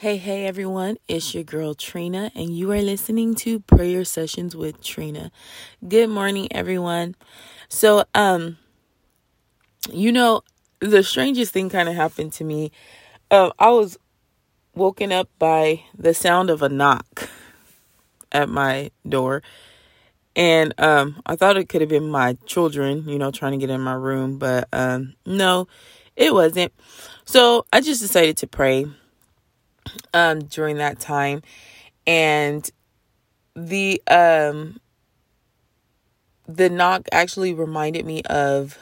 Hey, hey, everyone. It's your girl Trina, and you are listening to Prayer Sessions with Trina. Good morning, everyone. So, um, you know, the strangest thing kind of happened to me. Uh, I was woken up by the sound of a knock at my door. And um, I thought it could have been my children, you know, trying to get in my room, but um, no, it wasn't. So I just decided to pray um, during that time. And the um, the knock actually reminded me of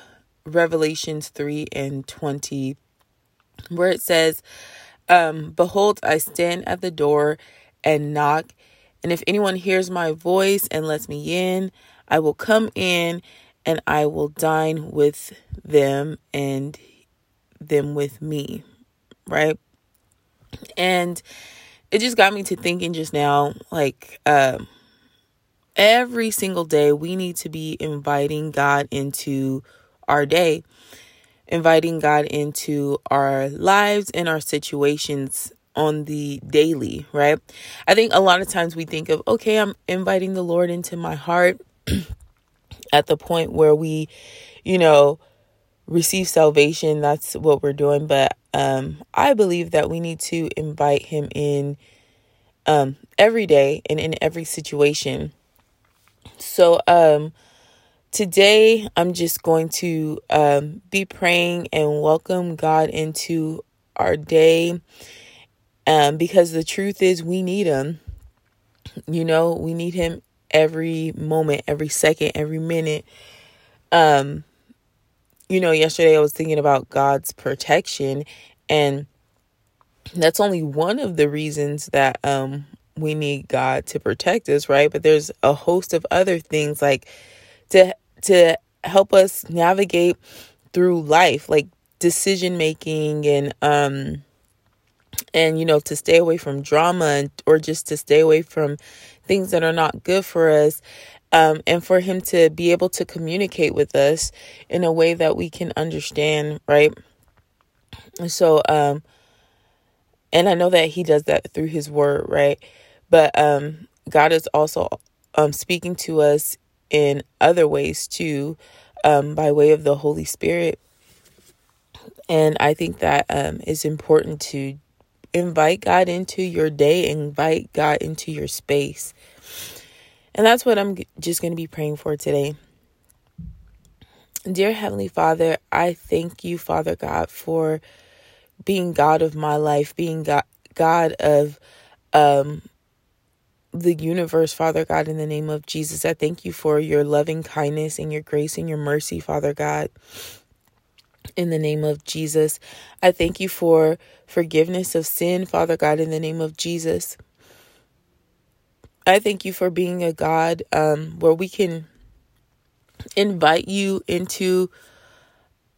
Revelations 3 and 20, where it says, um, Behold, I stand at the door and knock, and if anyone hears my voice and lets me in, I will come in and I will dine with them and them with me. Right? And it just got me to thinking just now like uh, every single day we need to be inviting God into our day, inviting God into our lives and our situations on the daily, right? I think a lot of times we think of, okay, I'm inviting the Lord into my heart at the point where we, you know, receive salvation. That's what we're doing. But um, I believe that we need to invite Him in um, every day and in every situation. So, um, today I'm just going to um, be praying and welcome God into our day um, because the truth is, we need Him. You know, we need Him every moment, every second, every minute. Um, you know, yesterday I was thinking about God's protection, and that's only one of the reasons that um we need God to protect us, right? But there's a host of other things like to to help us navigate through life, like decision making and um and you know to stay away from drama or just to stay away from things that are not good for us um, and for him to be able to communicate with us in a way that we can understand, right? So, um, and I know that he does that through his word, right? But um, God is also um, speaking to us in other ways too, um, by way of the Holy Spirit. And I think that um, is important to invite God into your day, invite God into your space. And that's what I'm just going to be praying for today. Dear Heavenly Father, I thank you, Father God, for being God of my life, being God, God of um, the universe, Father God, in the name of Jesus. I thank you for your loving kindness and your grace and your mercy, Father God. In the name of Jesus, I thank you for forgiveness of sin, Father God, in the name of Jesus. I thank you for being a God um, where we can invite you into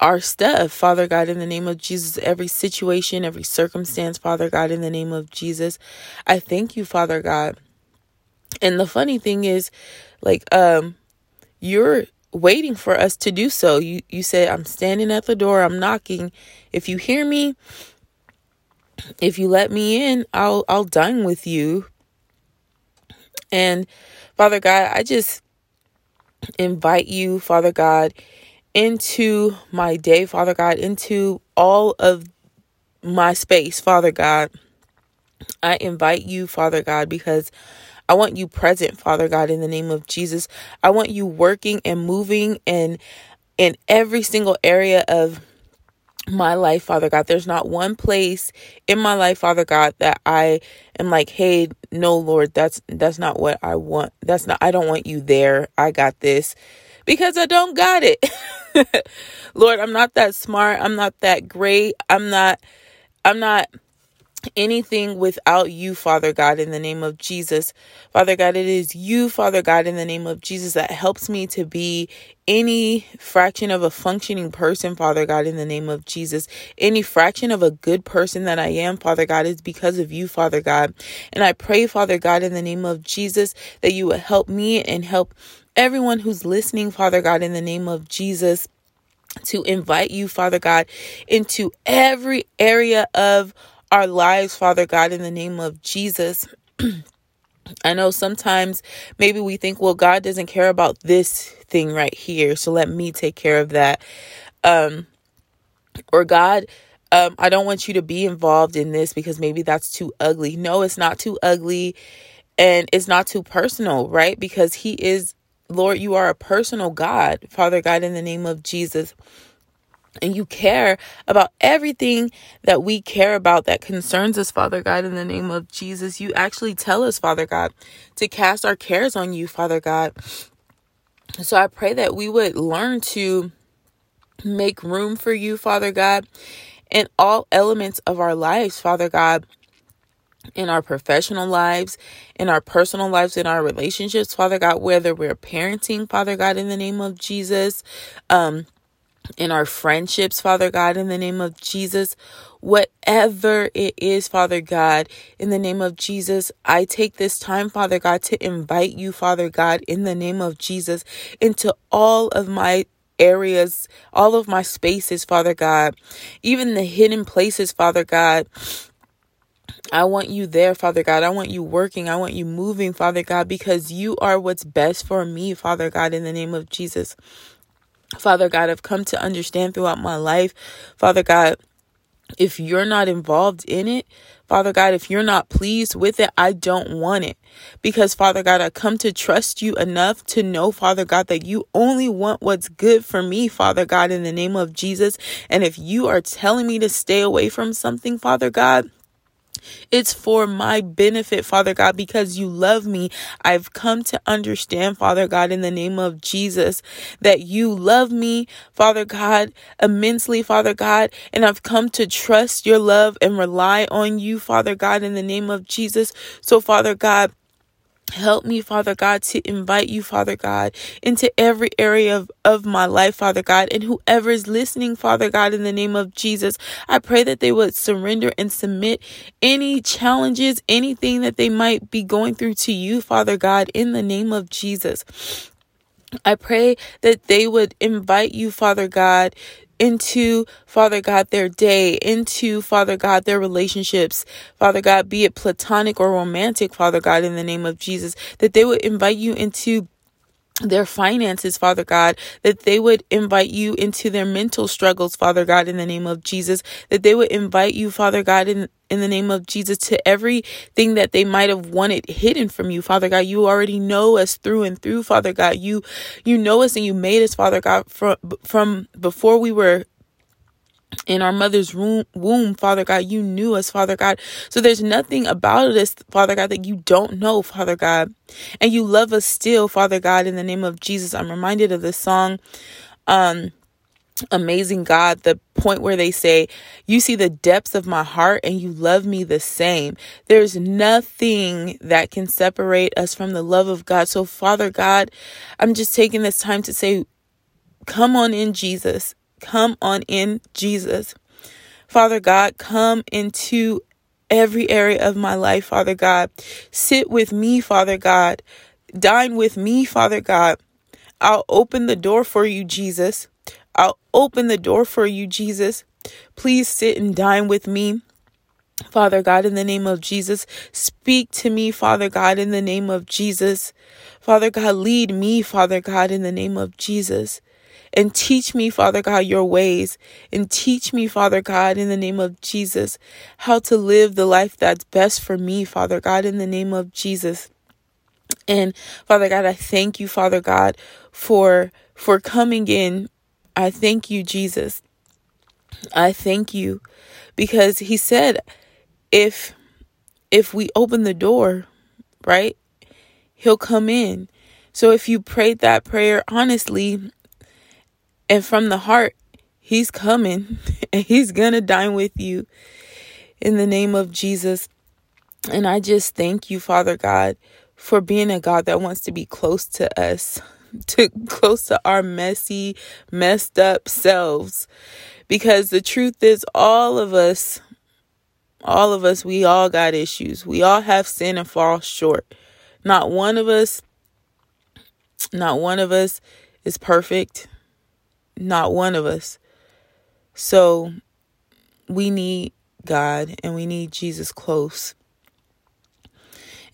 our stuff, Father God, in the name of Jesus, every situation, every circumstance, Father God, in the name of Jesus. I thank you, Father God. And the funny thing is, like, um, you're waiting for us to do so. You you said, I'm standing at the door, I'm knocking. If you hear me, if you let me in, I'll I'll dine with you. And Father God, I just invite you, Father God, into my day, Father God, into all of my space, Father God. I invite you, Father God, because I want you present, Father God, in the name of Jesus. I want you working and moving and in every single area of my life, Father God. There's not one place in my life, Father God, that I am like, "Hey, no, Lord, that's that's not what I want. That's not I don't want you there. I got this." Because I don't got it. Lord, I'm not that smart. I'm not that great. I'm not I'm not anything without you, Father God, in the name of Jesus. Father God, it is you, Father God, in the name of Jesus, that helps me to be any fraction of a functioning person, Father God, in the name of Jesus. Any fraction of a good person that I am, Father God, is because of you, Father God. And I pray, Father God, in the name of Jesus, that you would help me and help everyone who's listening, Father God, in the name of Jesus to invite you, Father God, into every area of our lives, Father God, in the name of Jesus. I know sometimes maybe we think, well, God doesn't care about this thing right here, so let me take care of that. Um, or God, um, I don't want you to be involved in this because maybe that's too ugly. No, it's not too ugly and it's not too personal, right? Because He is, Lord, you are a personal God, Father God, in the name of Jesus and you care about everything that we care about that concerns us, Father God, in the name of Jesus. You actually tell us, Father God, to cast our cares on you, Father God. So I pray that we would learn to make room for you, Father God, in all elements of our lives, Father God. In our professional lives, in our personal lives, in our relationships, Father God, whether we're parenting, Father God, in the name of Jesus, um, in our friendships, Father God, in the name of Jesus. Whatever it is, Father God, in the name of Jesus, I take this time, Father God, to invite you, Father God, in the name of Jesus, into all of my areas, all of my spaces, Father God, even the hidden places, Father God. I want you there, Father God. I want you working. I want you moving, Father God, because you are what's best for me, Father God, in the name of Jesus. Father God, I've come to understand throughout my life, Father God, if you're not involved in it, Father God, if you're not pleased with it, I don't want it. Because, Father God, I come to trust you enough to know, Father God, that you only want what's good for me, Father God, in the name of Jesus. And if you are telling me to stay away from something, Father God, it's for my benefit, Father God, because you love me. I've come to understand, Father God, in the name of Jesus, that you love me, Father God, immensely, Father God, and I've come to trust your love and rely on you, Father God, in the name of Jesus. So, Father God, Help me, Father God, to invite you, Father God, into every area of, of my life, Father God. And whoever is listening, Father God, in the name of Jesus, I pray that they would surrender and submit any challenges, anything that they might be going through to you, Father God, in the name of Jesus. I pray that they would invite you, Father God, into, Father God, their day, into, Father God, their relationships, Father God, be it platonic or romantic, Father God, in the name of Jesus, that they would invite you into their finances, Father God, that they would invite you into their mental struggles, Father God, in the name of Jesus, that they would invite you, Father God, in in the name of Jesus to everything that they might have wanted hidden from you, Father God. You already know us through and through, Father God. You you know us and you made us, Father God, from from before we were in our mother's womb, Father God, you knew us, Father God. So there's nothing about us, Father God, that you don't know, Father God. And you love us still, Father God, in the name of Jesus. I'm reminded of this song, um, Amazing God, the point where they say, You see the depths of my heart and you love me the same. There's nothing that can separate us from the love of God. So, Father God, I'm just taking this time to say, Come on in, Jesus. Come on in, Jesus. Father God, come into every area of my life, Father God. Sit with me, Father God. Dine with me, Father God. I'll open the door for you, Jesus. I'll open the door for you, Jesus. Please sit and dine with me. Father God, in the name of Jesus, speak to me, Father God, in the name of Jesus. Father God, lead me, Father God, in the name of Jesus. And teach me, Father God, your ways. And teach me, Father God, in the name of Jesus, how to live the life that's best for me, Father God, in the name of Jesus. And Father God, I thank you, Father God, for for coming in. I thank you, Jesus. I thank you because he said if if we open the door, right? He'll come in. So if you prayed that prayer honestly and from the heart, He's coming and He's going to dine with you in the name of Jesus. And I just thank you, Father God, for being a God that wants to be close to us, to close to our messy, messed up selves. Because the truth is, all of us, all of us, we all got issues. We all have sin and fall short. Not one of us, not one of us is perfect. Not one of us. So we need God and we need Jesus close.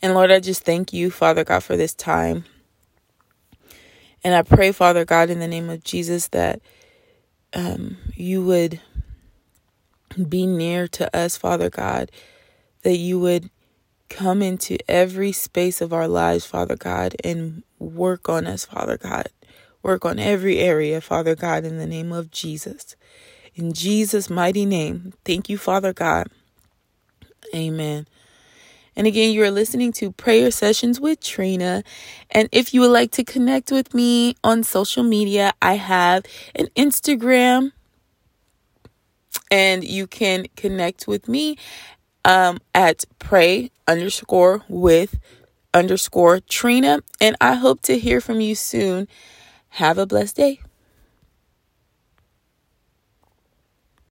And Lord, I just thank you, Father God, for this time. And I pray, Father God, in the name of Jesus, that um, you would be near to us, Father God, that you would come into every space of our lives, Father God, and work on us, Father God. Work on every area, Father God, in the name of Jesus. In Jesus' mighty name, thank you, Father God. Amen. And again, you are listening to Prayer Sessions with Trina. And if you would like to connect with me on social media, I have an Instagram and you can connect with me um, at pray underscore with underscore Trina. And I hope to hear from you soon. Have a blessed day.